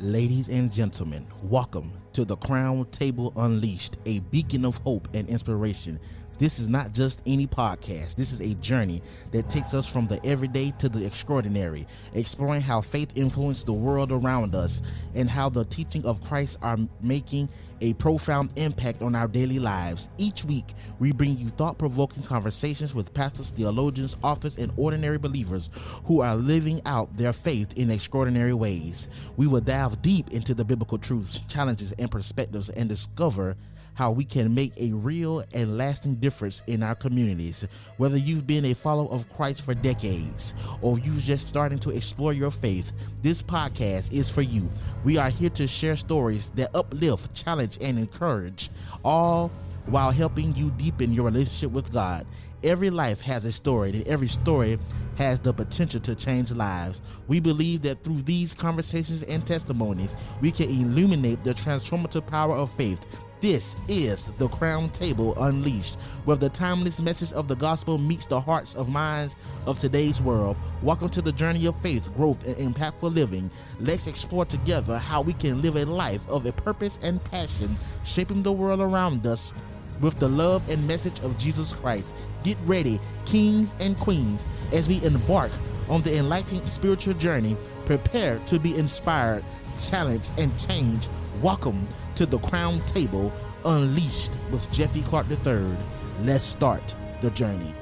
Ladies and gentlemen, welcome to the Crown Table Unleashed, a beacon of hope and inspiration. This is not just any podcast. This is a journey that takes us from the everyday to the extraordinary, exploring how faith influenced the world around us and how the teaching of Christ are making a profound impact on our daily lives. Each week, we bring you thought provoking conversations with pastors, theologians, authors, and ordinary believers who are living out their faith in extraordinary ways. We will dive deep into the biblical truths, challenges, and perspectives and discover how we can make a real and lasting difference in our communities. Whether you've been a follower of Christ for decades or you're just starting to explore your faith, this podcast is for you. We are here to share stories that uplift, challenge, and encourage, all while helping you deepen your relationship with God. Every life has a story, and every story has the potential to change lives. We believe that through these conversations and testimonies, we can illuminate the transformative power of faith this is the Crown Table Unleashed, where the timeless message of the gospel meets the hearts of minds of today's world. Welcome to the journey of faith, growth, and impactful living. Let's explore together how we can live a life of a purpose and passion, shaping the world around us with the love and message of Jesus Christ. Get ready, kings and queens, as we embark on the enlightening spiritual journey. Prepare to be inspired, challenged, and changed. Welcome to the Crown Table Unleashed with Jeffy Clark III. Let's start the journey.